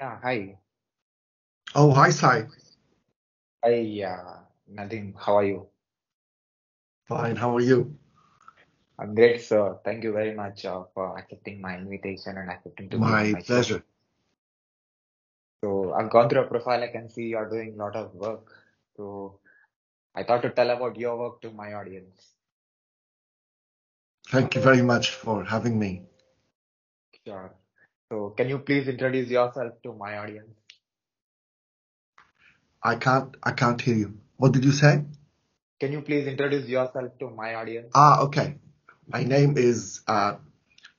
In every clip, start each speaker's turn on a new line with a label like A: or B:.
A: Yeah, hi.
B: Oh, hi, Sai.
A: Hi, uh, Nadim. How are you?
B: Fine. How are you?
A: I'm great, sir. Thank you very much uh, for accepting my invitation and accepting to be on
B: My
A: my show.
B: pleasure.
A: So I've gone through your profile. I can see you're doing a lot of work. So I thought to tell about your work to my audience.
B: Thank you very much for having me.
A: Sure. So can you please introduce yourself to my audience?
B: I can't, I can't hear you. What did you say?
A: Can you please introduce yourself to my audience?
B: Ah, okay. My name is uh,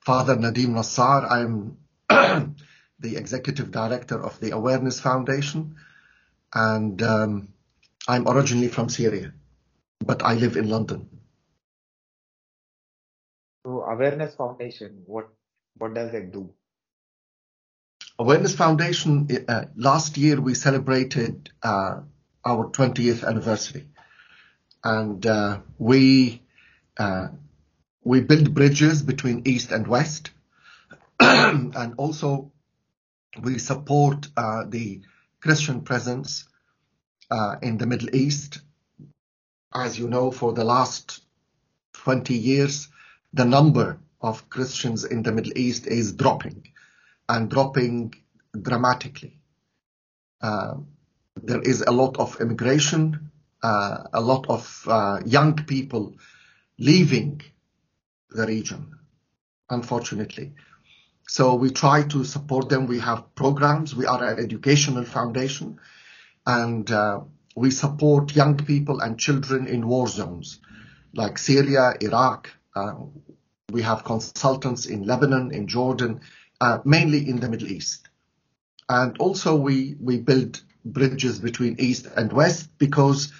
B: Father Nadim Nassar. I'm the executive director of the Awareness Foundation, and um, I'm originally from Syria, but I live in London.
A: So Awareness Foundation, what what does it do?
B: Awareness Foundation, uh, last year we celebrated uh, our 20th anniversary, and uh, we uh, we build bridges between East and West, and also we support uh, the Christian presence uh, in the Middle East. As you know, for the last 20 years, the number of Christians in the Middle East is dropping and dropping dramatically. Uh, there is a lot of immigration, uh, a lot of uh, young people leaving the region, unfortunately. So we try to support them. We have programs. We are an educational foundation and uh, we support young people and children in war zones like Syria, Iraq. Uh, we have consultants in Lebanon, in Jordan, uh, mainly in the Middle East. And also we, we build bridges between East and West because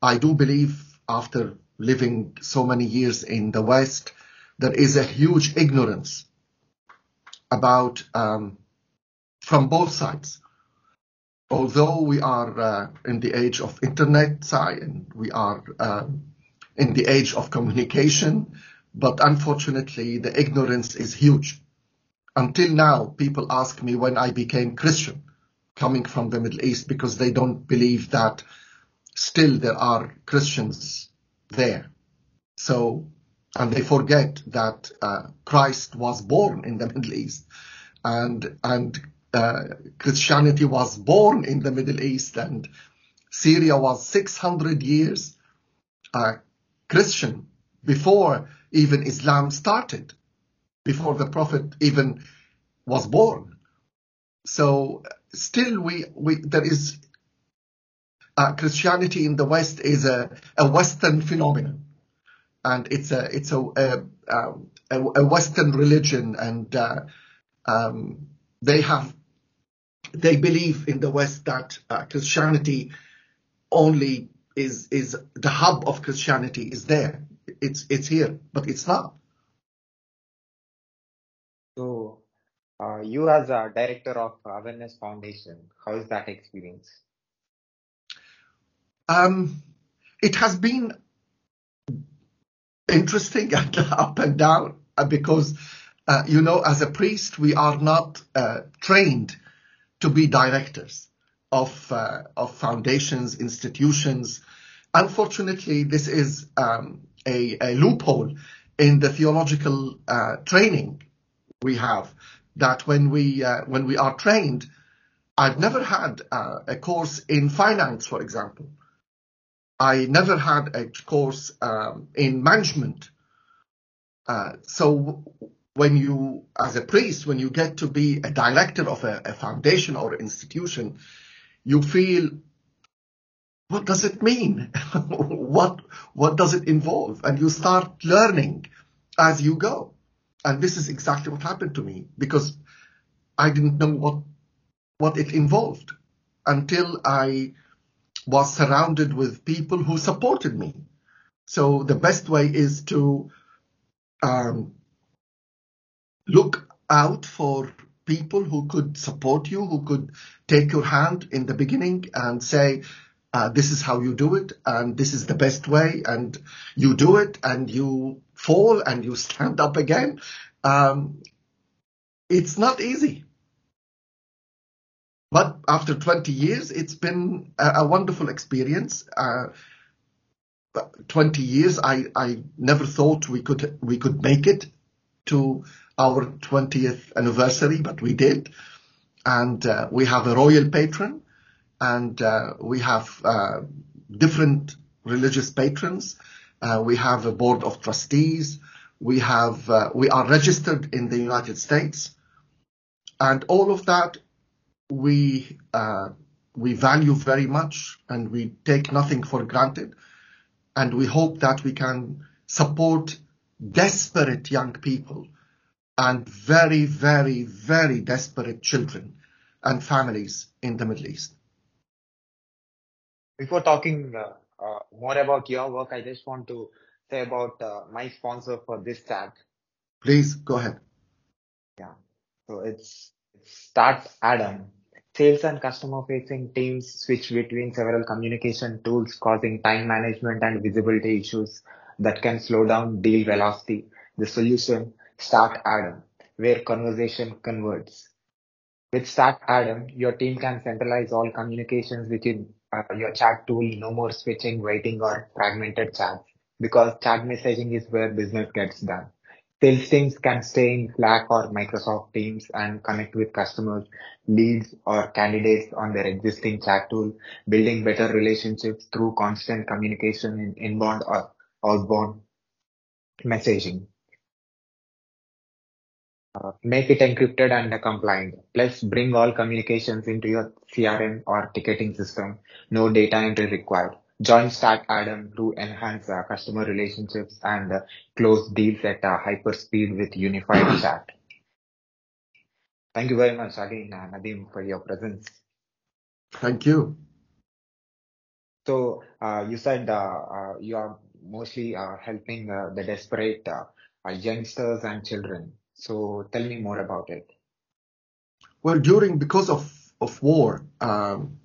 B: I do believe after living so many years in the West, there is a huge ignorance about um, from both sides. Although we are uh, in the age of internet science, we are um, in the age of communication, but unfortunately the ignorance is huge. Until now, people ask me when I became Christian, coming from the Middle East, because they don't believe that still there are Christians there. So, and they forget that uh, Christ was born in the Middle East, and and uh, Christianity was born in the Middle East, and Syria was 600 years uh, Christian before even Islam started, before the Prophet even was born. So still, we we there is uh, Christianity in the West is a, a Western phenomenon, and it's a it's a a, um, a, a Western religion, and uh, um, they have they believe in the West that uh, Christianity only is is the hub of Christianity is there. It's it's here, but it's not.
A: So uh, you as a director of Awareness Foundation, how is that experience?
B: Um, it has been interesting and up and down uh, because, uh, you know, as a priest, we are not uh, trained to be directors of uh, of foundations, institutions. Unfortunately, this is um, a, a, loophole in the theological uh, training we have. That when we uh, when we are trained, I've never had a course in finance, for example. I never had a course um, in management. Uh, so when you, as a priest, when you get to be a director of a, a foundation or institution, you feel, what does it mean? what, what does it involve? And you start learning as you go. And this is exactly what happened to me because I didn't know what, what it involved until I was surrounded with people who supported me. So the best way is to um, look out for people who could support you, who could take your hand in the beginning and say, uh, this is how you do it, and this is the best way, and you do it, and you fall, and you stand up again. Um, it's not easy. but after 20 years, it's been a, a wonderful experience. Uh, 20 years, I, I never thought we could we could make it to our 20th anniversary, but we did. And uh, we have a royal patron, and uh, we have uh, different religious patrons. Uh, we have a board of trustees. We have uh, we are registered in the United States, and all of that we uh, we value very much, and we take nothing for granted. And we hope that we can support desperate young people and very, very, very desperate children and families in the Middle East.
A: Before talking uh, more about your work, I just want to say about uh, my sponsor for this chat.
B: Please go ahead.
A: Yeah. So it's, it's Start Adam. Sales and customer facing teams switch between several communication tools causing time management and visibility issues that can slow down deal velocity. The solution, Start Adam, where conversation converts. With Start Adam, your team can centralize all communications within uh, Uh, your chat tool, no more switching, waiting or fragmented chats because chat messaging is where business gets done. Sales teams can stay in Slack or Microsoft Teams and connect with customers, leads or candidates on their existing chat tool, building better relationships through constant communication in inbound or outbound messaging. Uh, make it encrypted and compliant. Plus, bring all communications into your CRM or ticketing system. No data entry required. Join Start Adam to enhance uh, customer relationships and uh, close deals at uh, hyper speed with unified chat. Thank you very much again, uh, Nadim, for your presence.
B: Thank you.
A: So, uh, you said uh, you are mostly helping the desperate youngsters and children. So, tell me more about it.
B: Well, during because of of war, um,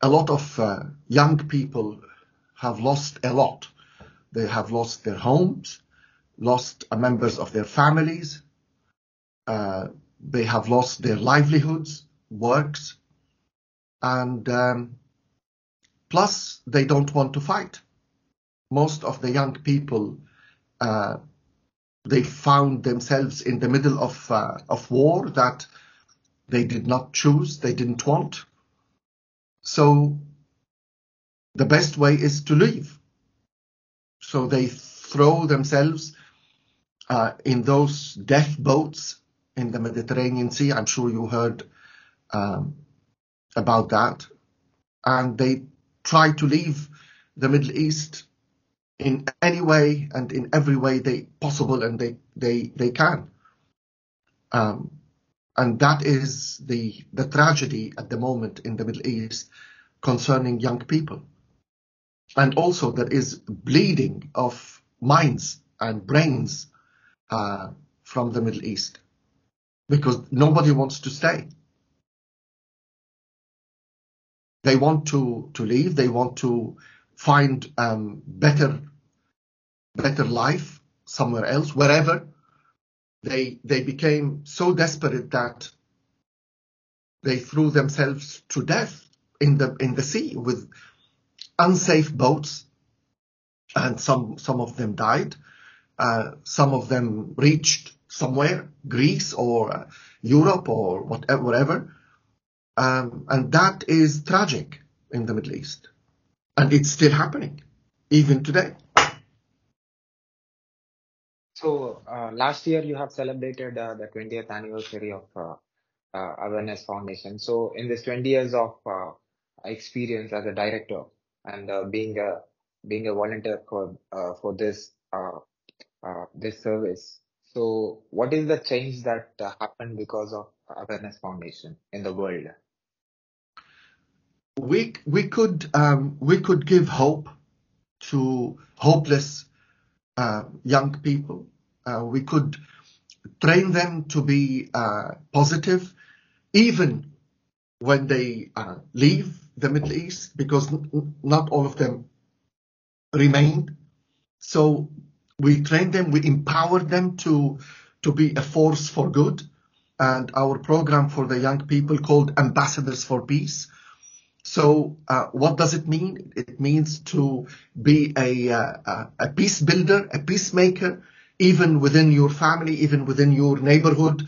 B: a lot of uh, young people have lost a lot. They have lost their homes, lost members of their families. Uh, they have lost their livelihoods, works, and um, plus they don't want to fight. Most of the young people, uh, they found themselves in the middle of uh, of war that they did not choose, they didn't want so the best way is to leave. So they throw themselves uh, in those death boats in the Mediterranean Sea. I'm sure you heard um, about that. And they try to leave the Middle East in any way and in every way they possible and they they they can. Um, and that is the, the tragedy at the moment in the Middle East concerning young people. And also there is bleeding of minds and brains uh, from the Middle East because nobody wants to stay. They want to, to leave. They want to find um, better, better life somewhere else, wherever they they became so desperate that they threw themselves to death in the in the sea with unsafe boats, and some some of them died. Uh, some of them reached somewhere, Greece or uh, Europe or whatever, whatever. Um, and that is tragic in the Middle East, and it's still happening even today.
A: So uh, last year you have celebrated uh, the 20th anniversary of uh, uh, Awareness Foundation. So in this 20 years of uh, experience as a director and uh, being a being a volunteer for for this this service, so what is the change that happened because of Awareness Foundation in the world?
B: We we could um, we could give hope to hopeless uh, young people. Uh, we could train them to be uh, positive, even when they uh, leave the Middle East, because n- not all of them remained. So we train them, we empower them to to be a force for good, and our program for the young people called Ambassadors for Peace. So, uh, what does it mean? It means to be a, uh, a peace builder, a peacemaker, even within your family, even within your neighborhood,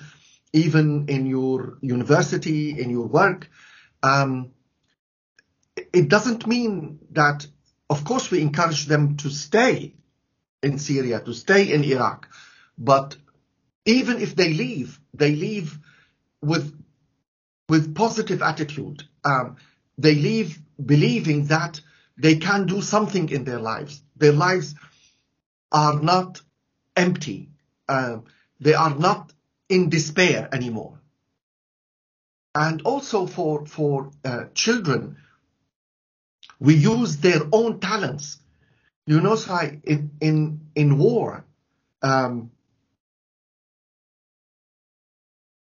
B: even in your university, in your work. Um, it doesn't mean that, of course, we encourage them to stay in Syria, to stay in Iraq, but even if they leave, they leave with with positive attitude. Um, they leave believing that they can do something in their lives. Their lives are not empty. Uh, they are not in despair anymore. And also for for uh, children, we use their own talents. You know, Sai, in in in war, um,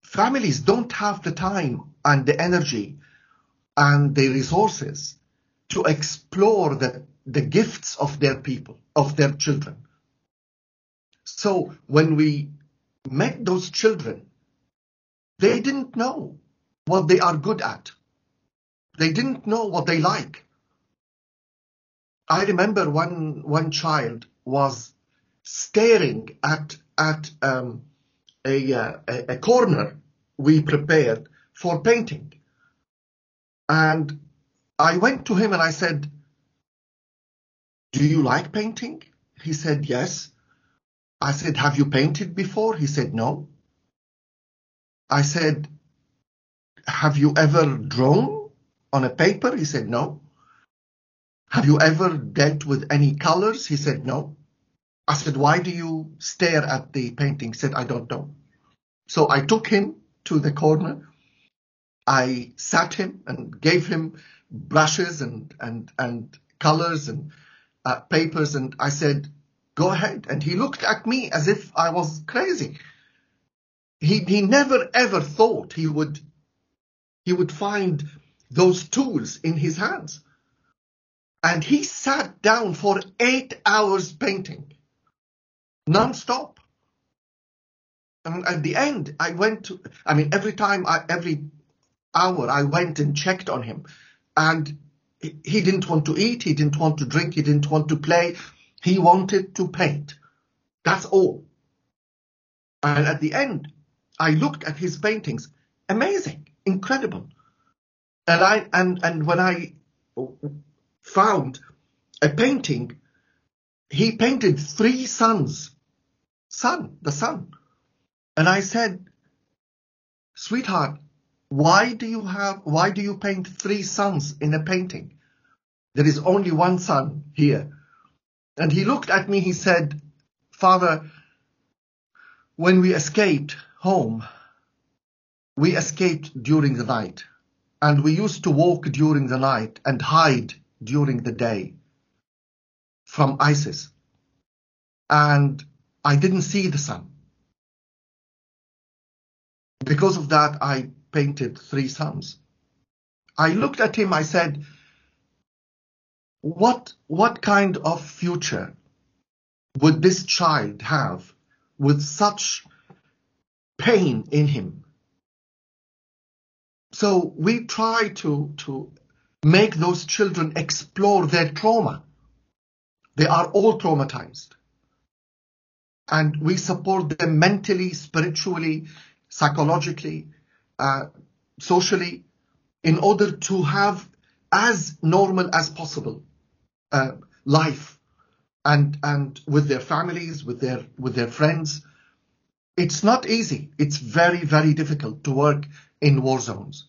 B: families don't have the time and the energy and the resources to explore the, the gifts of their people, of their children. So when we met those children, they didn't know what they are good at. They didn't know what they like. I remember one one child was staring at at um, a, uh, a corner we prepared for painting. And I went to him and I said, do you like painting? He said, yes. I said, have you painted before? He said, no. I said, have you ever drawn on a paper? He said, no. Have you ever dealt with any colors? He said, no. I said, why do you stare at the painting? He said, I don't know. So I took him to the corner. I sat him and gave him brushes and, and, and colors and uh, papers. And I said, go ahead. And he looked at me as if I was crazy. He, he never ever thought he would, he would find those tools in his hands. And he sat down for eight hours painting, non-stop. And at the end, I went to, I mean, every time, I, every hour, I went and checked on him. And he didn't want to eat, he didn't want to drink, he didn't want to play. He wanted to paint. That's all. And at the end, I looked at his paintings. Amazing, incredible. And I and and when I found a painting, he painted three suns. Sun, the sun. And I said, sweetheart, why do you have, why do you paint three suns in a painting? There is only one sun here. And he looked at me, he said, Father, when we escaped home, we escaped during the night. And we used to walk during the night and hide during the day from ISIS. And I didn't see the sun. Because of that, I painted three suns. I looked at him, I said, what, what kind of future would this child have with such pain in him? So we try to, to make those children explore their trauma. They are all traumatized. And we support them mentally, spiritually, psychologically, uh, socially, in order to have as normal as possible uh, life and and with their families, with their with their friends. It's not easy. It's very very difficult to work in war zones.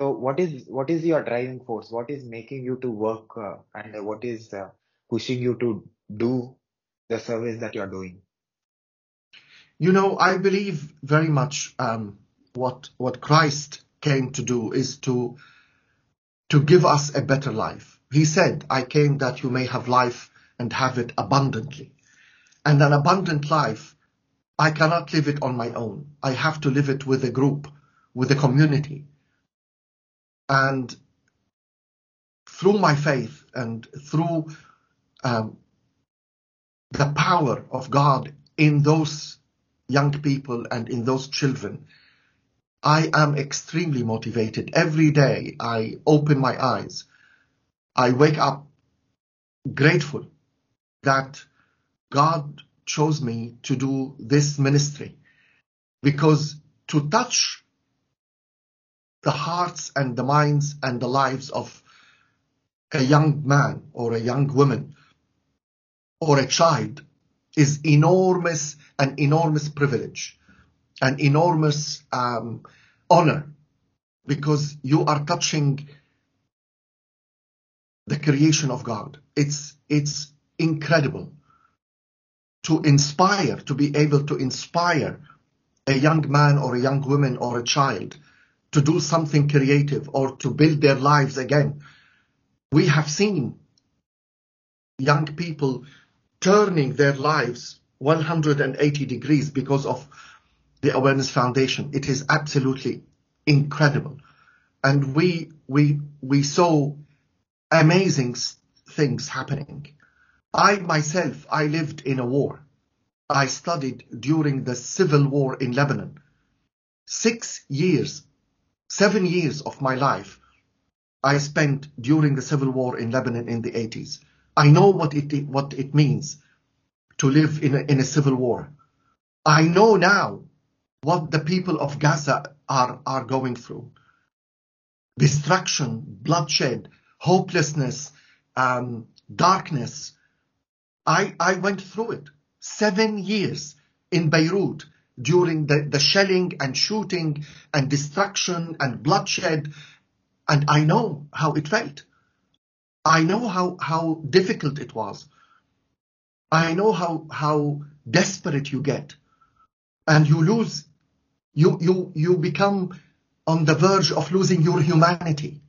A: So what is what is your driving force? What is making you to work uh, and what is uh, pushing you to do the service that you're doing?
B: You know, I believe very much um, what what Christ came to do is to to give us a better life. He said, "I came that you may have life and have it abundantly." And an abundant life, I cannot live it on my own. I have to live it with a group, with a community And through my faith and through um, the power of God in those young people and in those children, I am extremely motivated. Every day I open my eyes, I wake up grateful that God chose me to do this ministry because to touch the hearts and the minds and the lives of a young man or a young woman or a child is enormous, an enormous privilege, an enormous um, honor, because you are touching the creation of God. It's it's incredible to inspire, to be able to inspire a young man or a young woman or a child to do something creative or to build their lives again. We have seen young people turning their lives 180 degrees because of the Awareness Foundation. It is absolutely incredible. And we, we, we saw amazing things happening. I myself, I lived in a war. I studied during the civil war in Lebanon. Six years, seven years of my life I spent during the civil war in Lebanon in the 80s. I know what it, what it means to live in a, in a civil war. I know now what the people of Gaza are, are going through. Destruction, bloodshed, hopelessness, um, darkness. I, I went through it. Seven years in Beirut during the, the shelling and shooting and destruction and bloodshed. And I know how it felt. I know how, how difficult it was. I know how, how desperate you get and you lose, you, you, you become on the verge of losing your humanity.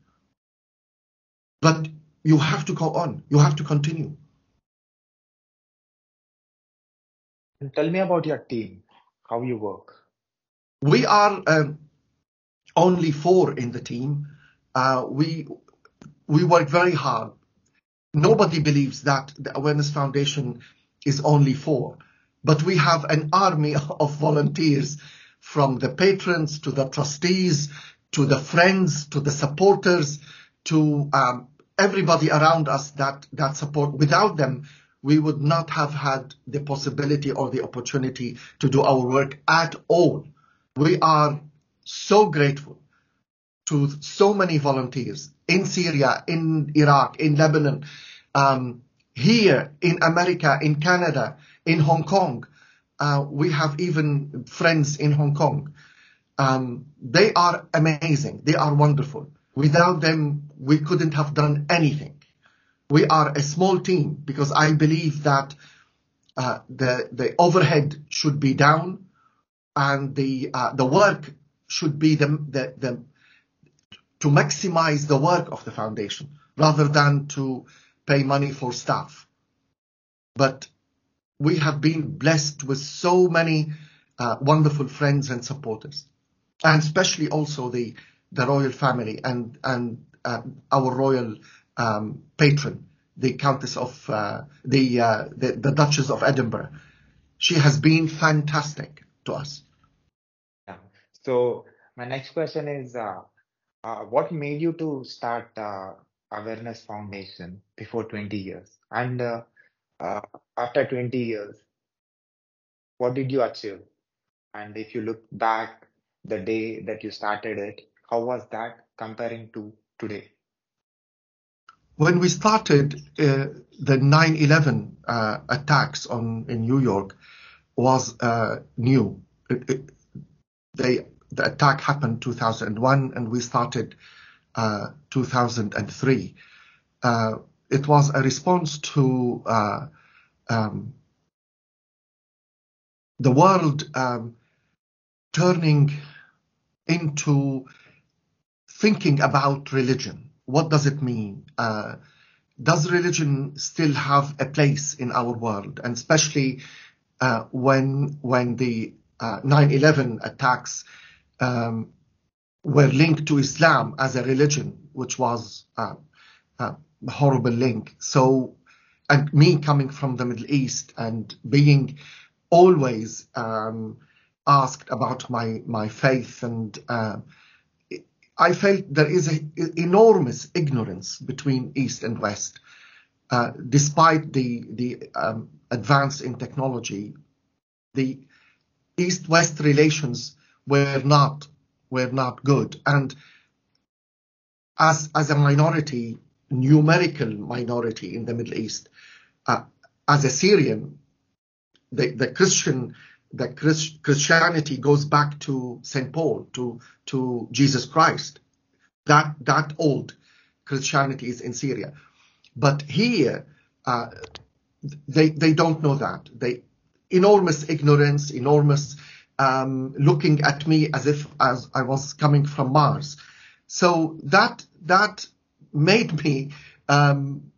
B: But you have to go on. You have to continue.
A: And tell me about your team, how you work.
B: We are um, only four in the team. Uh, we we work very hard. Nobody believes that the Awareness Foundation is only four, but we have an army of volunteers from the patrons to the trustees to the friends to the supporters to um, everybody around us that that support. Without them, we would not have had the possibility or the opportunity to do our work at all. We are so grateful to so many volunteers in Syria, in Iraq, in Lebanon, um, here in America, in Canada, in Hong Kong. Uh, we have even friends in Hong Kong. Um, they are amazing. They are wonderful. Without them, we couldn't have done anything. We are a small team because I believe that uh, the the overhead should be down and the uh, the work should be the, the the to maximize the work of the foundation rather than to pay money for staff. But we have been blessed with so many uh, wonderful friends and supporters, and especially also the the royal family and and uh, our royal um, patron, the Countess of uh, the, uh, the the Duchess of Edinburgh. She has been fantastic to us.
A: Yeah. So my next question is, uh, uh, what made you to start uh, Awareness Foundation before 20 years? And uh, after 20 years, what did you achieve? And if you look back the day that you started it, how was that comparing to today?
B: When we started, uh, the 9/11 uh, attacks on in New York was uh, new. It, it, they, the attack happened 2001, and we started uh, 2003. Uh, it was a response to uh, um, the world um, turning into thinking about religion. What does it mean? Uh, does religion still have a place in our world? And especially uh, when when the 9/11 uh, attacks um, were linked to Islam as a religion, which was uh, a horrible link. So, and me coming from the Middle East and being always um, asked about my my faith, and uh, I felt there is an enormous ignorance between East and West, uh, despite the the um, advance in technology. The East-West relations were not were not good, and as as a minority, numerical minority in the Middle East, uh, as a Syrian, the the Christian Christ, Christianity goes back to Saint Paul to to Jesus Christ. That that old Christianity is in Syria, but here uh, they they don't know that they enormous ignorance, enormous um, looking at me as if as I was coming from Mars. So that that made me um,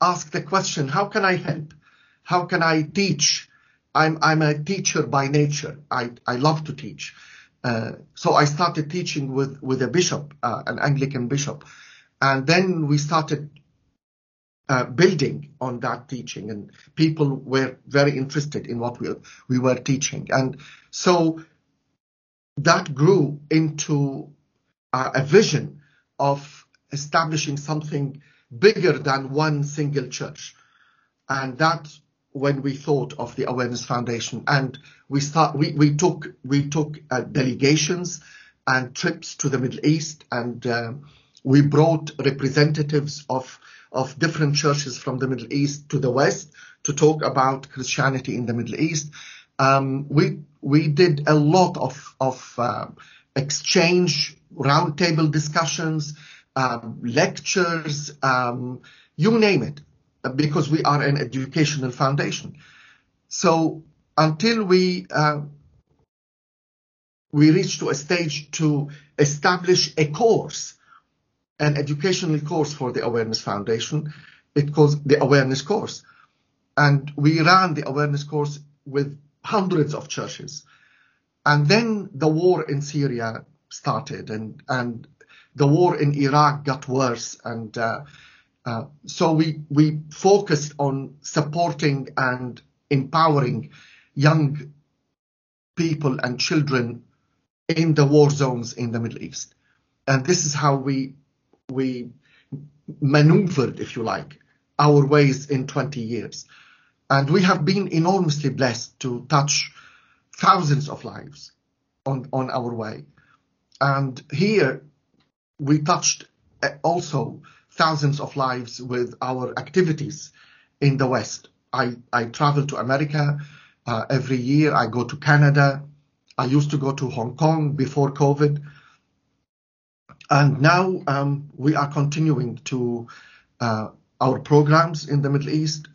B: ask the question: How can I help? How can I teach? I'm I'm a teacher by nature. I I love to teach. Uh, so I started teaching with with a bishop, uh, an Anglican bishop, and then we started uh, building on that teaching, and people were very interested in what we, we were teaching. And so that grew into uh, a vision of establishing something bigger than one single church. And that's when we thought of the Awareness Foundation. And we start, we, we took, we took uh, delegations and trips to the Middle East and uh, we brought representatives of of different churches from the Middle East to the West to talk about Christianity in the Middle East. Um, we we did a lot of of uh, exchange, roundtable discussions, um, lectures, um, you name it, because we are an educational foundation. So until we uh, we reach to a stage to establish a course an educational course for the Awareness Foundation. It calls the Awareness Course. And we ran the Awareness Course with hundreds of churches. And then the war in Syria started and, and the war in Iraq got worse. And uh, uh, so we, we focused on supporting and empowering young people and children in the war zones in the Middle East. And this is how we we maneuvered, if you like, our ways in 20 years. And we have been enormously blessed to touch thousands of lives on, on our way. And here we touched uh, also thousands of lives with our activities in the West. I, I travel to America uh, every year. I go to Canada. I used to go to Hong Kong before COVID. And now um, we are continuing to uh, our programs in the Middle East.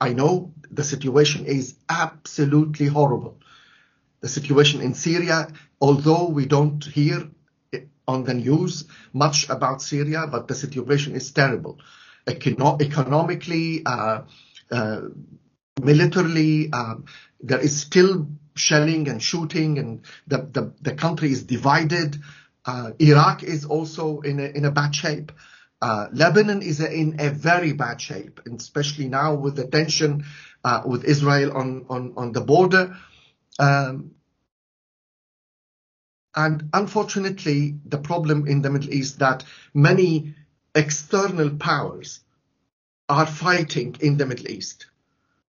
B: I know the situation is absolutely horrible. The situation in Syria, although we don't hear on the news much about Syria, but the situation is terrible. Econo- economically, uh, uh, militarily, um, there is still shelling and shooting, and the, the, the country is divided. Uh, Iraq is also in a, in a bad shape. Uh, Lebanon is in a very bad shape, especially now with the tension uh, with Israel on, on, on the border. Um, and unfortunately, the problem in the Middle East that many external powers are fighting in the Middle East.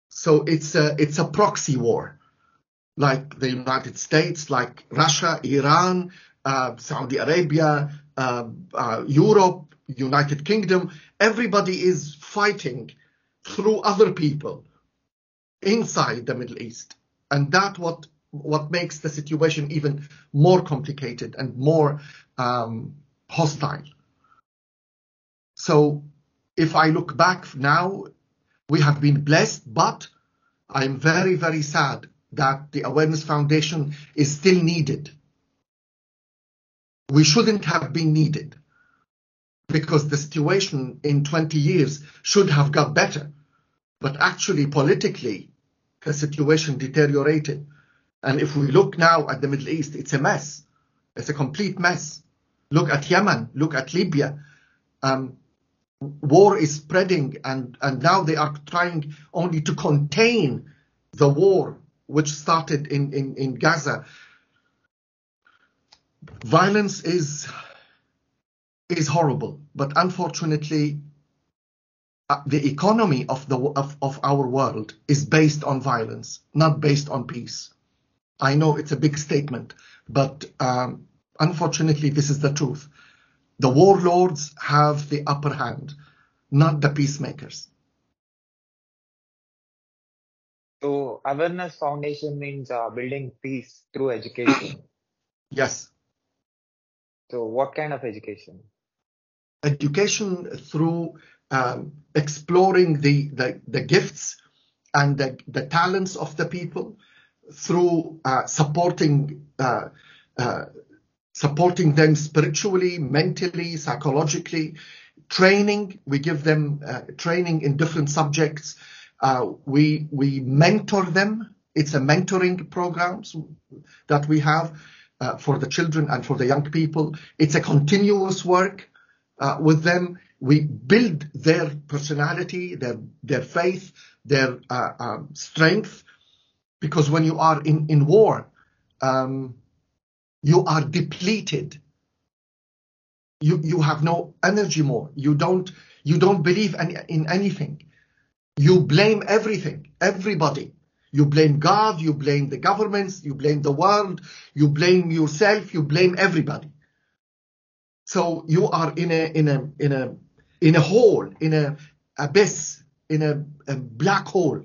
B: So it's a, it's a proxy war, like the United States, like Russia, Iran, uh, Saudi Arabia, uh, uh, Europe, United Kingdom, everybody is fighting through other people inside the Middle East. And that what what makes the situation even more complicated and more um, hostile. So if I look back now, we have been blessed, but I'm very, very sad that the Awareness Foundation is still needed we shouldn't have been needed because the situation in 20 years should have got better. But actually, politically, the situation deteriorated. And if we look now at the Middle East, it's a mess. It's a complete mess. Look at Yemen. Look at Libya. Um, war is spreading, and, and now they are trying only to contain the war which started in, in, in Gaza. Violence is is horrible, but unfortunately, uh, the economy of the of, of our world is based on violence, not based on peace. I know it's a big statement, but um, unfortunately, this is the truth. The warlords have the upper hand, not the peacemakers.
A: So awareness foundation means uh, building peace through education.
B: Yes.
A: So what kind of education?
B: Education through um, exploring the, the, the gifts and the, the talents of the people, through uh, supporting uh, uh, supporting them spiritually, mentally, psychologically, training. We give them uh, training in different subjects. Uh, we we mentor them. It's a mentoring programs that we have uh, for the children and for the young people. It's a continuous work with them. We build their personality, their their faith, their um, strength because when you are in, in war, um, you are depleted. You, you have no energy more. You don't, you don't believe any, in anything. You blame everything, everybody. You blame God, you blame the governments, you blame the world, you blame yourself, you blame everybody. So you are in a, in a, in a, in a hole, in a abyss, in a, a black hole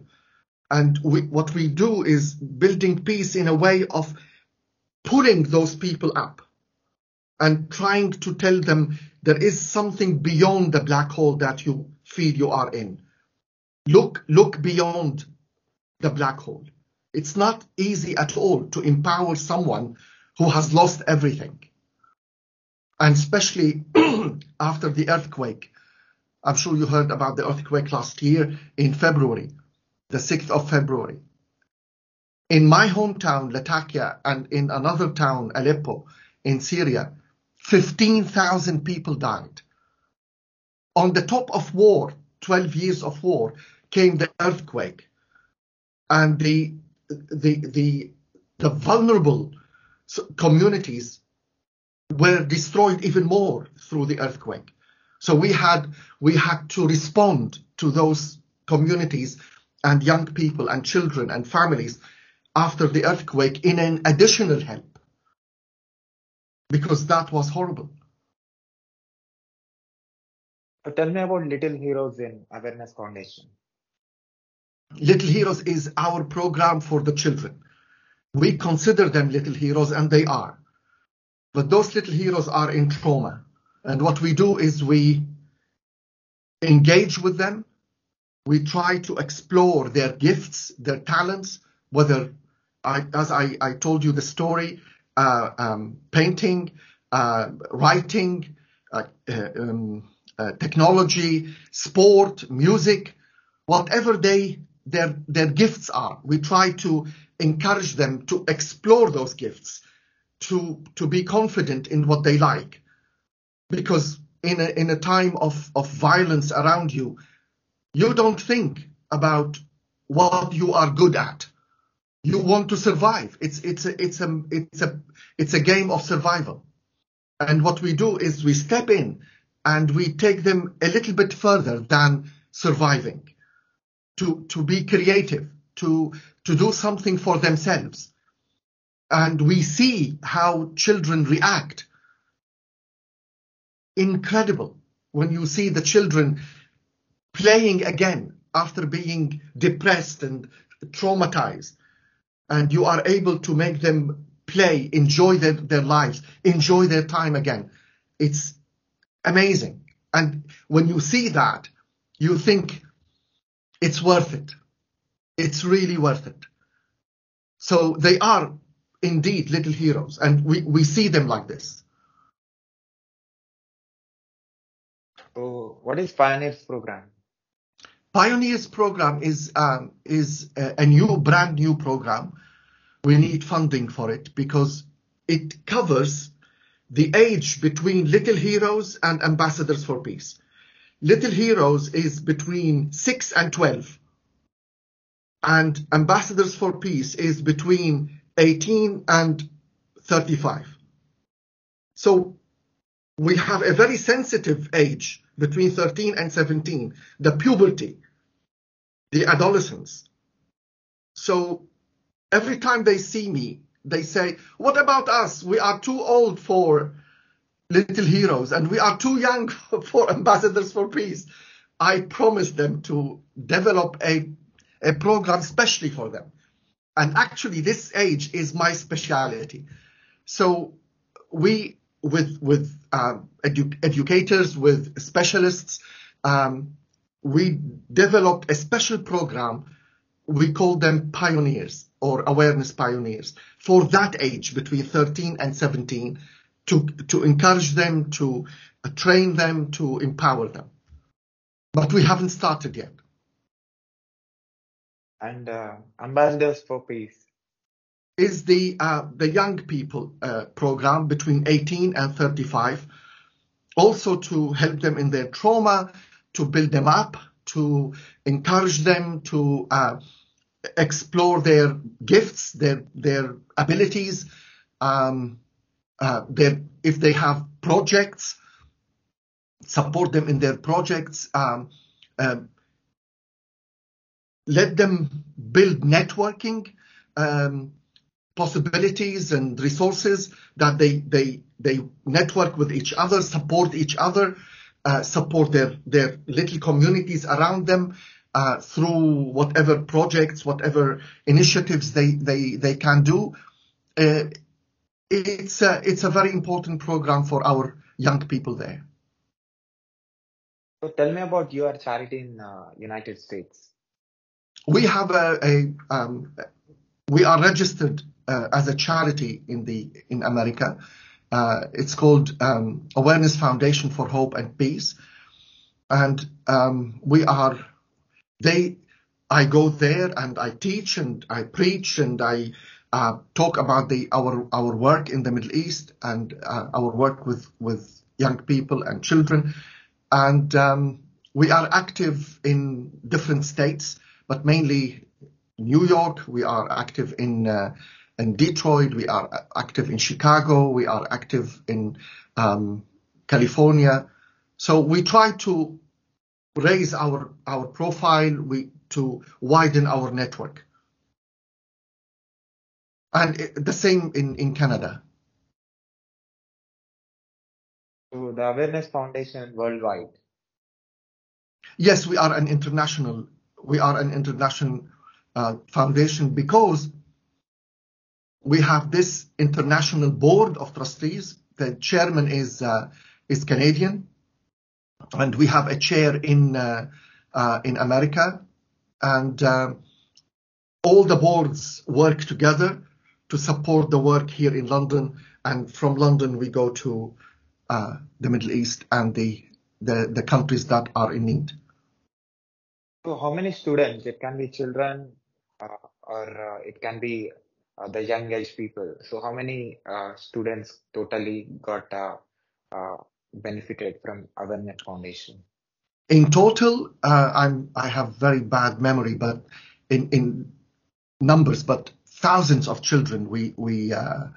B: and we, what we do is building peace in a way of pulling those people up and trying to tell them there is something beyond the black hole that you feel you are in. Look, look beyond the black hole. It's not easy at all to empower someone who has lost everything. And especially after the earthquake. I'm sure you heard about the earthquake last year in February the 6th of February. In my hometown, Latakia, and in another town, Aleppo, in Syria, 15,000 people died. On the top of war, 12 years of war, came the earthquake. And the, the, the, the vulnerable communities were destroyed even more through the earthquake. So we had, we had to respond to those communities and young people and children and families after the earthquake in an additional help because that was horrible.
A: tell me about Little Heroes in Awareness Foundation.
B: Little Heroes is our program for the children. We consider them little heroes, and they are. But those little heroes are in trauma. And what we do is we engage with them we try to explore their gifts, their talents, whether, I, as I, I told you the story, uh, um, painting, uh, writing, uh, uh um, uh, technology, sport, music, whatever they their their gifts are. We try to encourage them to explore those gifts, to to be confident in what they like, because in a in a time of of violence around you, you don't think about what you are good at. You want to survive. It's it's a it's a it's a it's a game of survival. And what we do is we step in and we take them a little bit further than surviving to to be creative, to to do something for themselves. And we see how children react. Incredible when you see the children playing again after being depressed and traumatized. And you are able to make them play, enjoy their, their lives, enjoy their time again. It's amazing. And when you see that, you think it's worth it. It's really worth it. So they are indeed little heroes, and we, we see them like this.
A: So, what is Pioneers program?
B: Pioneers program is um, is a, a new, brand new program. We need funding for it because it covers the age between Little Heroes and Ambassadors for Peace. Little Heroes is between 6 and 12, and Ambassadors for Peace is between 18 and 35. So we have a very sensitive age between 13 and 17, the puberty, the adolescents. So every time they see me, they say, What about us? We are too old for little heroes and we are too young for ambassadors for peace. I promise them to develop a, a program specially for them. And actually, this age is my specialty. So we, with with um, edu- educators, with specialists, um, we developed a special program. We call them pioneers or awareness pioneers for that age between 13 and 17 to, to encourage them, to uh, train them, to empower them. But we haven't started yet.
A: And uh, Ambassadors for Peace
B: is the uh, the young people uh, program between 18 and 35, also to help them in their trauma, to build them up, to encourage them to uh, explore their gifts, their their abilities, um, uh, their if they have projects, support them in their projects. Um, um let them build networking um, possibilities and resources that they they they network with each other, support each other, uh, support their their little communities around them uh, through whatever projects, whatever initiatives they they they can do. Uh, it's a, it's a very important program for our young people there.
A: So tell me about your charity in uh, United States.
B: We have a, a um, we are registered uh, as a charity in the in America. Uh, it's called um, Awareness Foundation for Hope and Peace, and um, we are they. I go there and I teach and I preach and I uh, talk about the our our work in the Middle East and uh, our work with with young people and children, and um, we are active in different states, but mainly New York. We are active in uh, in Detroit, we are active in Chicago, we are active in um, California. So we try to raise our our profile, we to widen our network, and the same in in Canada.
A: So the Awareness Foundation worldwide.
B: Yes, we are an international. We are an international uh, foundation because we have this international board of trustees. The chairman is uh, is Canadian, and we have a chair in uh, uh, in America, and uh, all the boards work together to support the work here in London. And from London, we go to uh, the Middle East and the, the the countries that are in need.
A: So, how many students? It can be children, uh, or it can be uh, the young age people. So how many uh, students totally got uh, benefited from Awareness Foundation?
B: In total, I'm I have very bad memory, but in in numbers, but thousands of children we we uh,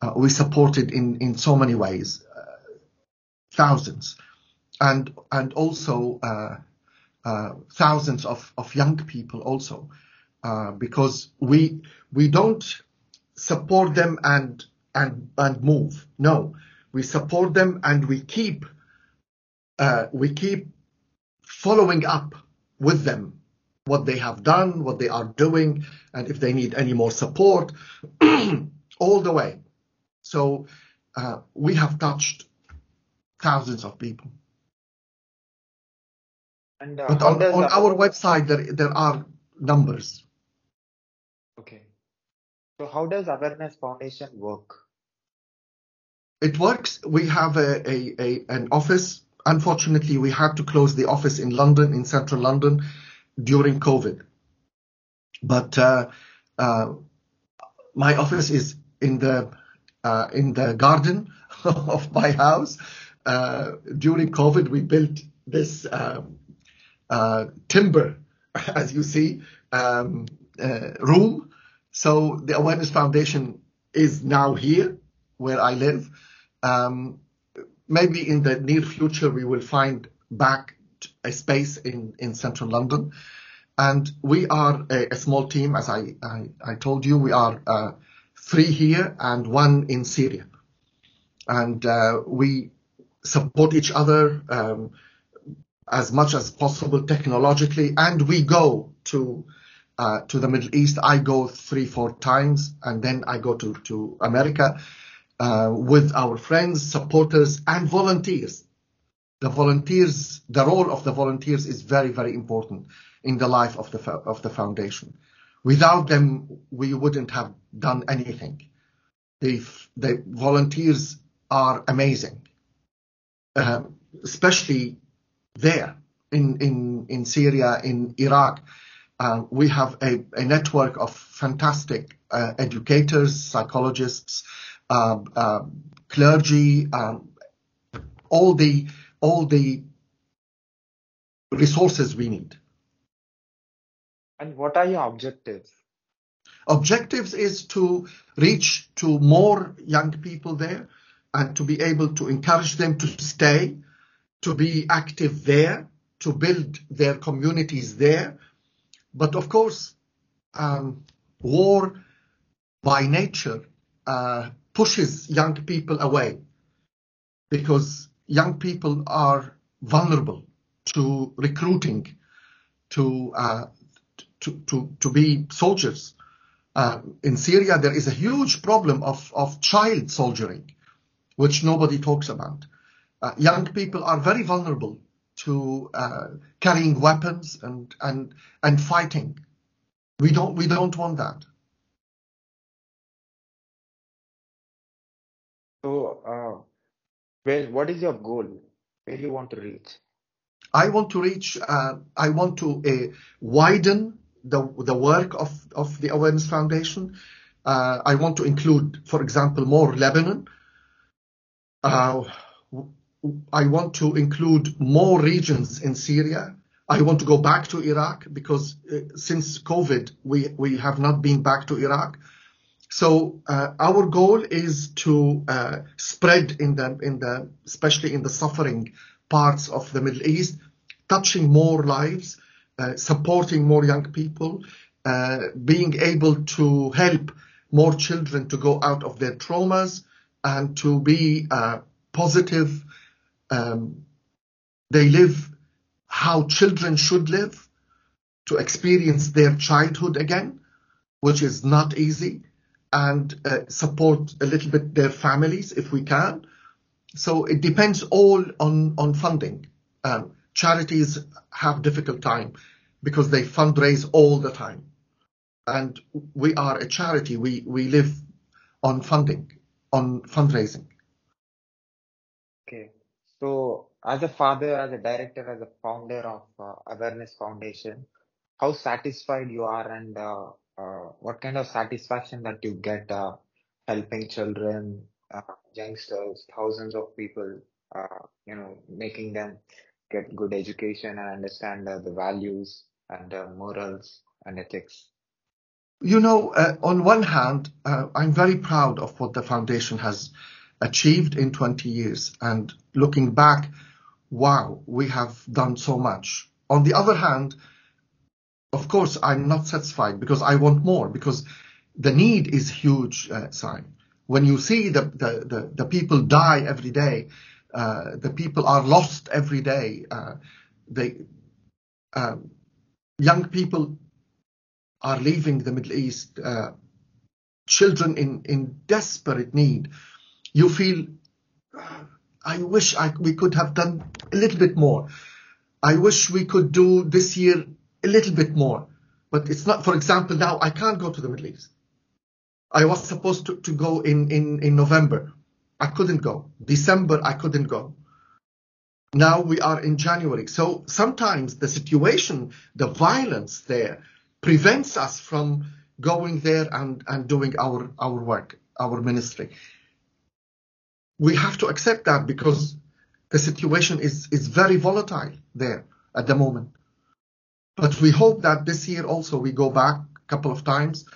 B: uh, we supported in in so many ways, uh, thousands, and and also thousands of of young people also. Uh, because we we don't support them and and and move. No, we support them and we keep uh, we keep following up with them what they have done, what they are doing, and if they need any more support, all the way. So uh, we have touched thousands of people. And uh, but on, on our website, there there are numbers.
A: Okay. So how does Awareness Foundation work?
B: It works. We have a, a, a an office. Unfortunately, we had to close the office in London, in central London, during COVID. But uh, uh, my office is in the uh, in the garden of my house. Uh, during COVID, we built this um, uh, timber, as you see, um, uh, room. So the Awareness Foundation is now here where I live. Um, maybe in the near future, we will find back a space in, in central London. And we are a, a small team, as I, I, I, told you, we are uh, three here and one in Syria. And uh, we support each other um, as much as possible technologically, and we go to uh, to the Middle East. I go three, four times, and then I go to to America uh, with our friends, supporters, and volunteers. The volunteers, the role of the volunteers is very, very important in the life of the of the foundation. Without them, we wouldn't have done anything. The the volunteers are amazing, uh, especially there in in in Syria, in Iraq. Uh, we have a, a, network of fantastic uh, educators, psychologists, um, um, clergy, um, all the all the resources we need.
A: And what are your objectives?
B: Objectives is to reach to more young people there and to be able to encourage them to stay, to be active there, to build their communities there. But of course, um, war by nature uh, pushes young people away because young people are vulnerable to recruiting, to uh, to, to, to be soldiers. Uh, in Syria, there is a huge problem of, of child soldiering, which nobody talks about. Uh, young people are very vulnerable to uh, carrying weapons and, and, and fighting. We don't, we don't want that.
A: So, uh, where, what is your goal? Where do you want to reach?
B: I want to reach, uh, I want to uh, widen the, the work of, of the Awareness Foundation. Uh, I want to include, for example, more Lebanon. I want to include more regions in Syria. I want to go back to Iraq because uh, since COVID, we, we have not been back to Iraq. So uh, our goal is to uh, spread in the in the especially in the suffering parts of the Middle East, touching more lives, uh, supporting more young people, uh, being able to help more children to go out of their traumas and to be uh, positive. Um, they live how children should live, to experience their childhood again, which is not easy, and uh, support a little bit their families if we can. So it depends all on on funding. Um, charities have difficult time because they fundraise all the time. And we are a charity. We, we live on funding, on fundraising.
A: So as a father, as a director, as a founder of uh, Awareness Foundation, how satisfied you are and uh, uh, what kind of satisfaction that you get uh, helping children, uh, youngsters, thousands of people, uh, you know, making them get good education and understand the values and morals and ethics?
B: You know, on one hand, I'm very proud of what the foundation has achieved in 20 years. And looking back, wow, we have done so much. On the other hand, of course, I'm not satisfied because I want more, because the need is huge, uh, Sai. When you see the, the, the, the, people die every day, uh, the people are lost every day, uh, they, um, young people are leaving the Middle East, uh, children in, in desperate need, you feel, I wish I, we could have done a little bit more. I wish we could do this year a little bit more. But it's not, for example, now I can't go to the Middle East. I was supposed to, to go in, in, in November. I couldn't go. December, I couldn't go. Now we are in January. So sometimes the situation, the violence there prevents us from going there and, and doing our, our work, our ministry. We have to accept that because the situation is, is very volatile there at the moment. But we hope that this year also we go back a couple of times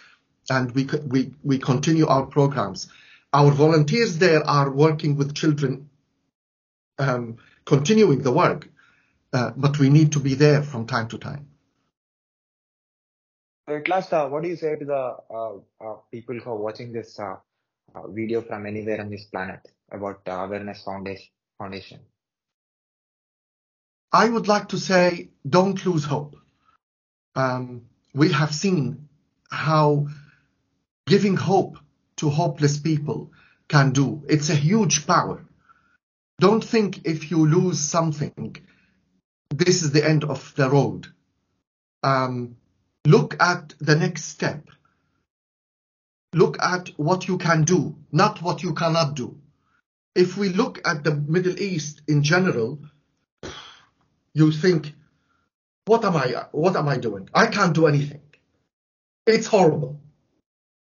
B: and we, we, we continue our programs. Our volunteers there are working with children, um, continuing the work, uh, but we need to be there from time to time.
A: At uh, what do you say to the uh, uh, people who are watching this uh, video from anywhere on this planet about uh, Awareness Foundation? Foundation?
B: I would like to say, don't lose hope. Um, we have seen how giving hope to hopeless people can do. It's a huge power. Don't think if you lose something, this is the end of the road. Um, look at the next step. Look at what you can do, not what you cannot do. If we look at the Middle East in general, you think, what am I, what am I doing? I can't do anything. It's horrible.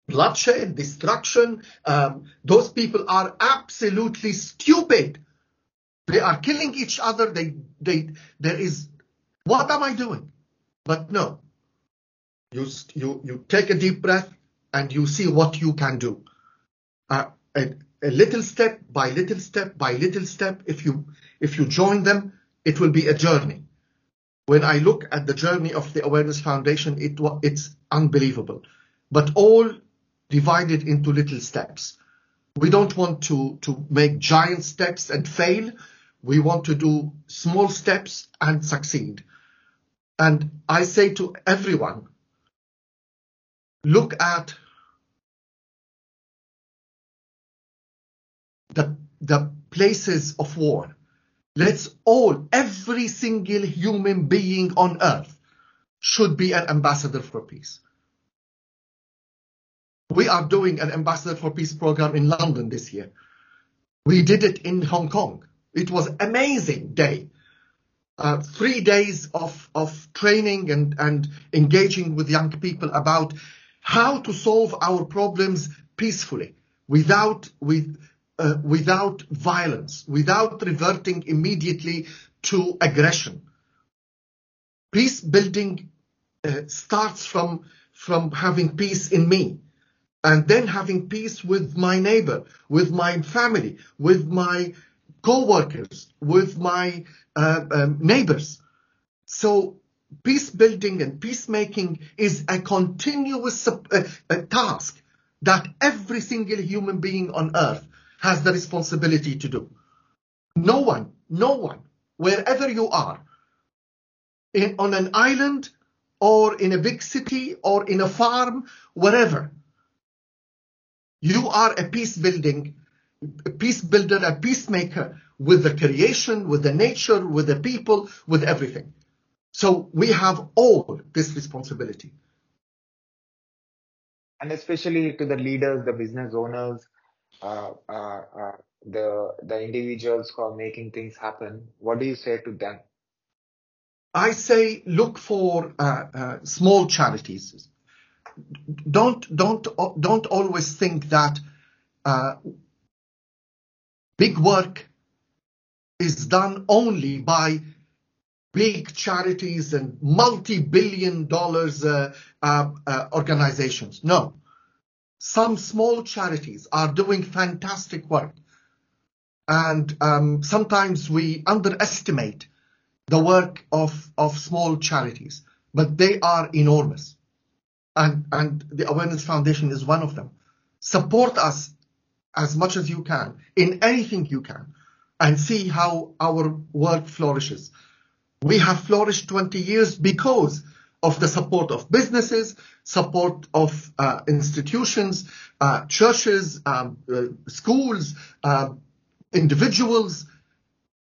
B: Bloodshed, destruction. Um, those people are absolutely stupid. They are killing each other. They, they, there is, what am I doing? But no, you, you, you take a deep breath and you see what you can do. Uh, a, a little step by little step by little step. If you, if you join them, it will be a journey. When I look at the journey of the Awareness Foundation, it, it's unbelievable, but all divided into little steps. We don't want to, to make giant steps and fail. We want to do small steps and succeed. And I say to everyone, look at the, the places of war. Let's all, every single human being on earth should be an ambassador for peace. We are doing an ambassador for peace program in London this year. We did it in Hong Kong. It was amazing day. Uh, three days of, of training and, and engaging with young people about how to solve our problems peacefully without, with, uh, without violence, without reverting immediately to aggression. Peace building uh, starts from, from having peace in me and then having peace with my neighbor, with my family, with my co-workers, with my uh, um, neighbors. So peace building and peacemaking is a continuous uh, task that every single human being on earth has the responsibility to do. No one, no one, wherever you are, in, on an island or in a big city or in a farm, wherever, you are a peace building, a peace builder, a peacemaker with the creation, with the nature, with the people, with everything. So we have all this responsibility.
A: And especially to the leaders, the business owners, the the individuals who are making things happen. What do you say to them?
B: I say look for uh, uh, small charities don't don't don't always think that uh, big work is done only by big charities and multi-billion dollars uh, uh, uh, organizations. No, some small charities are doing fantastic work, and um, sometimes we underestimate the work of of small charities, but they are enormous and, and the Awareness Foundation is one of them. Support us as much as you can in anything you can and see how our work flourishes. We have flourished 20 years because of the support of businesses, support of uh, institutions, uh, churches, um, uh, schools, uh, individuals.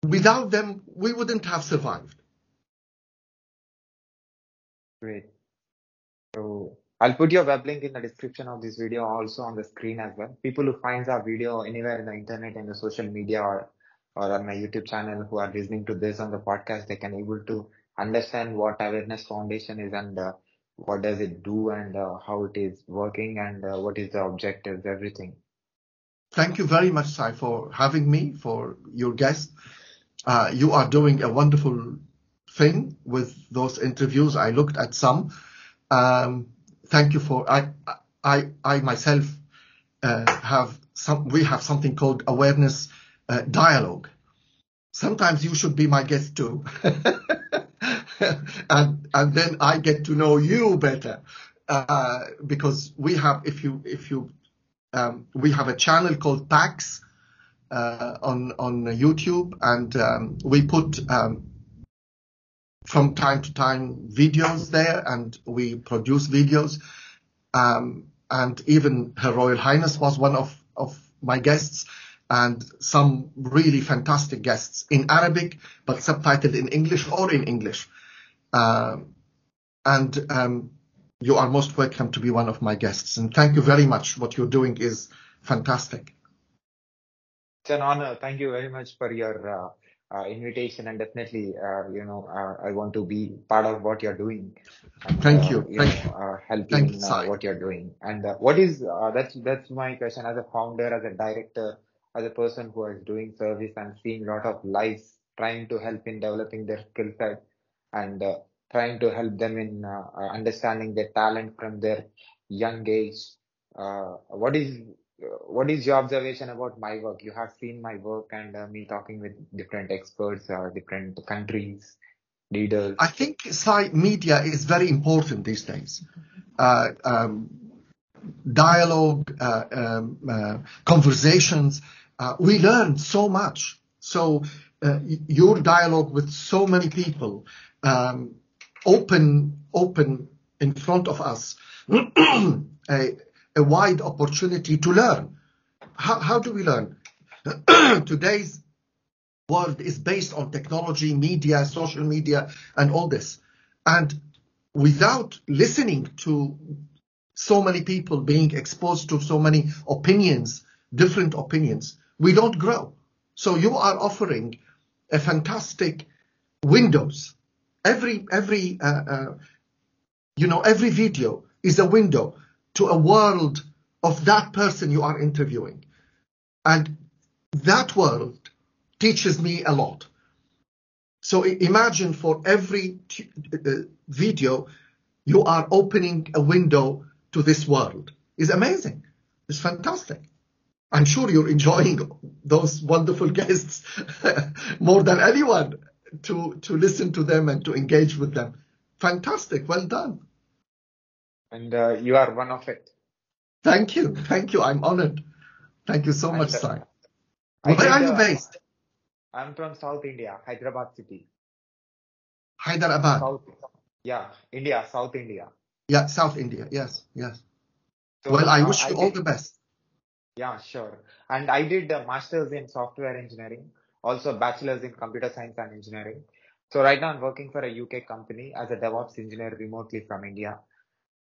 B: Without them, we wouldn't have survived.
A: Great. So I'll put your web link in the description of this video also on the screen as well. People who finds our video anywhere in the internet and the social media or, or on my YouTube channel who are listening to this on the podcast, they can able to understand what Awareness Foundation is and uh, what does it do and uh, how it is working and uh, what is the objectives, everything.
B: thank you very much, Sai, for having me, for your guest. Uh, you are doing a wonderful thing with those interviews. I looked at some. Um, thank you for. I I I myself uh, have some. We have something called awareness uh, dialogue. Sometimes you should be my guest too, and and then I get to know you better uh, because we have. If you if you um, we have a channel called PAX uh, on on YouTube, and um, we put um, from time to time videos there, and we produce videos. Um, and even Her Royal Highness was one of of my guests, and some really fantastic guests in Arabic, but subtitled in English or in English. Uh, and um, you are most welcome to be one of my guests. And thank you very much. What you're doing is fantastic.
A: It's an honor. Thank you very much for your uh, uh, invitation, and definitely, uh, you know, uh, I want to be part of what you're doing. And,
B: Thank
A: uh,
B: you.
A: you
B: Thank
A: know,
B: you.
A: uh, helping
B: Thank you,
A: uh, what you're doing. And uh, what is uh, that's that's my question as a founder, as a director, as a person who is doing service and seeing a lot of lives, trying to help in developing their skill set and uh, trying to help them in uh, uh, understanding their talent from their young age. Uh, what is what is your observation about my work? You have seen my work and me talking with different experts, different countries, leaders.
B: I think Sai media is very important these days. Um, dialogue, uh, um, uh, conversations. Uh, we learn so much. So your dialogue with so many people, um, open, open in front of us, a, a wide opportunity to learn. How, how do we learn? Today's world is based on technology, media, social media, and all this. And without listening to so many people being exposed to so many opinions, different opinions, we don't grow. So you are offering a fantastic windows. Every every uh, uh, you know every video is a window to a world of that person you are interviewing, and that world teaches me a lot. So imagine for every t- uh, video, you are opening a window to this world. It's amazing. It's fantastic. I'm sure you're enjoying those wonderful guests more than anyone to, to listen to them and to engage with them. Fantastic. Well done.
A: and uh, you are one of it.
B: Thank you. Thank you. I'm honored. Thank you so much,
A: uh,
B: Sai. Where are you
A: uh,
B: based?
A: I'm from South India, Hyderabad city.
B: Hyderabad.
A: South, yeah, India, South India.
B: Yeah, South India. Yes, yes.
A: So
B: Well, I
A: uh,
B: wish you all
A: did-
B: the best.
A: Yeah, sure. And I did a master's in software engineering, also bachelor's in computer science and engineering. So right now I'm working for a UK company as a DevOps engineer remotely from India.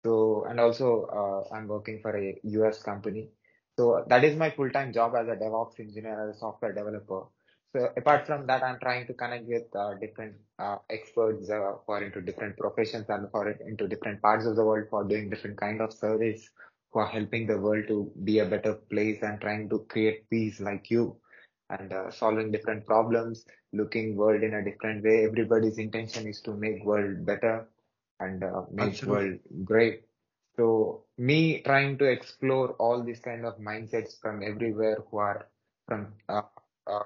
A: So, and also, uh, I'm working for a US company. So that is my full-time job as a DevOps engineer, as a software developer. So apart from that, I'm trying to connect with uh, different uh, experts uh, into different professions and for into different parts of the world for doing different kind of service who are helping the world to be a better place and trying to create peace like you and uh, solving different problems, looking world in a different way. Everybody's intention is to make world better and uh, make
B: Absolutely.
A: world great. So me trying to explore all these kind of mindsets from everywhere who are from uh, uh,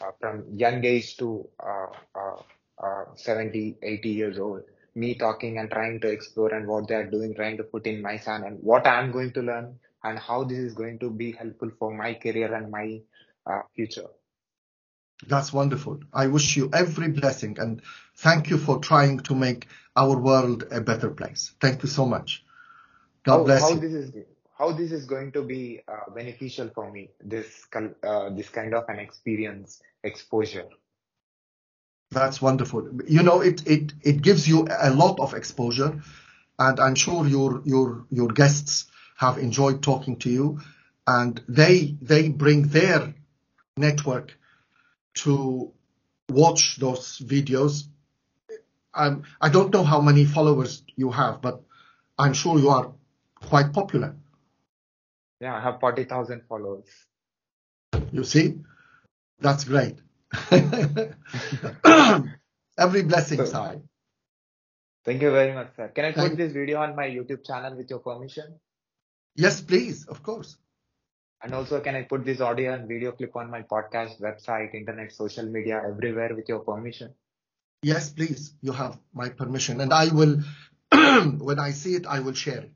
A: uh, from young age to uh, uh, uh, 70, 80 years old. Me talking and trying to explore and what they are doing, trying to put in my son and what I am going to learn and how this is going to be helpful for my career and my uh, future.
B: That's wonderful. I wish you every blessing and thank you for trying to make our world a better place. Thank you so much. God
A: how,
B: bless
A: how
B: you.
A: this is how this is going to be uh, beneficial for me this uh, this kind of an experience exposure
B: That's wonderful. You know, it, it, it gives you a lot of exposure and I'm sure your, your, your guests have enjoyed talking to you and they, they bring their network to watch those videos. Um, I don't know how many followers you have, but I'm sure you are quite popular.
A: yeah i have 40000 followers
B: You see? That's great. Every blessing, Sai.
A: Thank you very much, sir. Can I put
B: Thank-
A: this video on my YouTube channel with your permission?
B: Yes, please. Of course.
A: And also, can I put this audio and video clip on my podcast, website, internet, social media, everywhere with your permission?
B: Yes, please. You have my permission. And I will, when I see it, I will share it.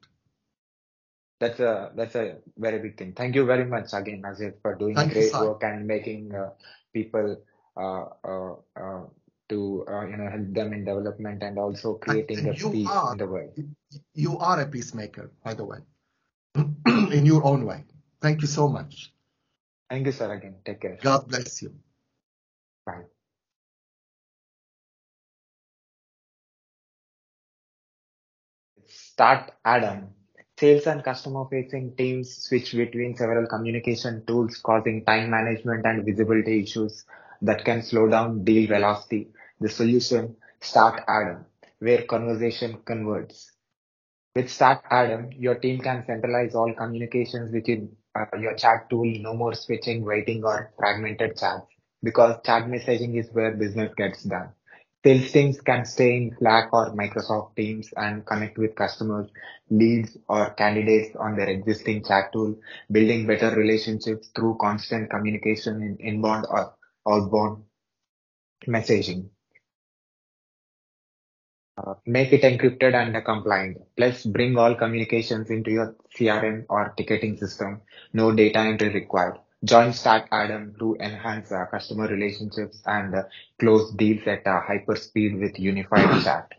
A: That's a that's a very big thing. Thank you very much again, Nazir, for doing
B: Thank
A: great
B: Sai.
A: work and making uh, people uh, uh, uh, to uh, you know help them in development and also creating
B: and
A: the
B: you
A: peace
B: are-
A: in the world.
B: You are a peacemaker, by the way, in your own way. Thank you so much.
A: Thank you, sir. Again, take care.
B: God bless you.
A: Bye. Start Adam. Sales and customer facing teams switch between several communication tools causing time management and visibility issues that can slow down deal velocity. The solution, Start Adam, where conversation converts. With Start Adam, your team can centralize all communications within Uh, your chat tool, no more switching, waiting or fragmented chats because chat messaging is where business gets done. Sales teams can stay in Slack or Microsoft Teams and connect with customers, leads or candidates on their existing chat tool, building better relationships through constant communication in inbound or outbound messaging. Uh, make it encrypted and compliant. Plus, bring all communications into your CRM or ticketing system. No data entry required. Join Start Adam to enhance uh, customer relationships and uh, close deals at uh, hyper speed with unified chat.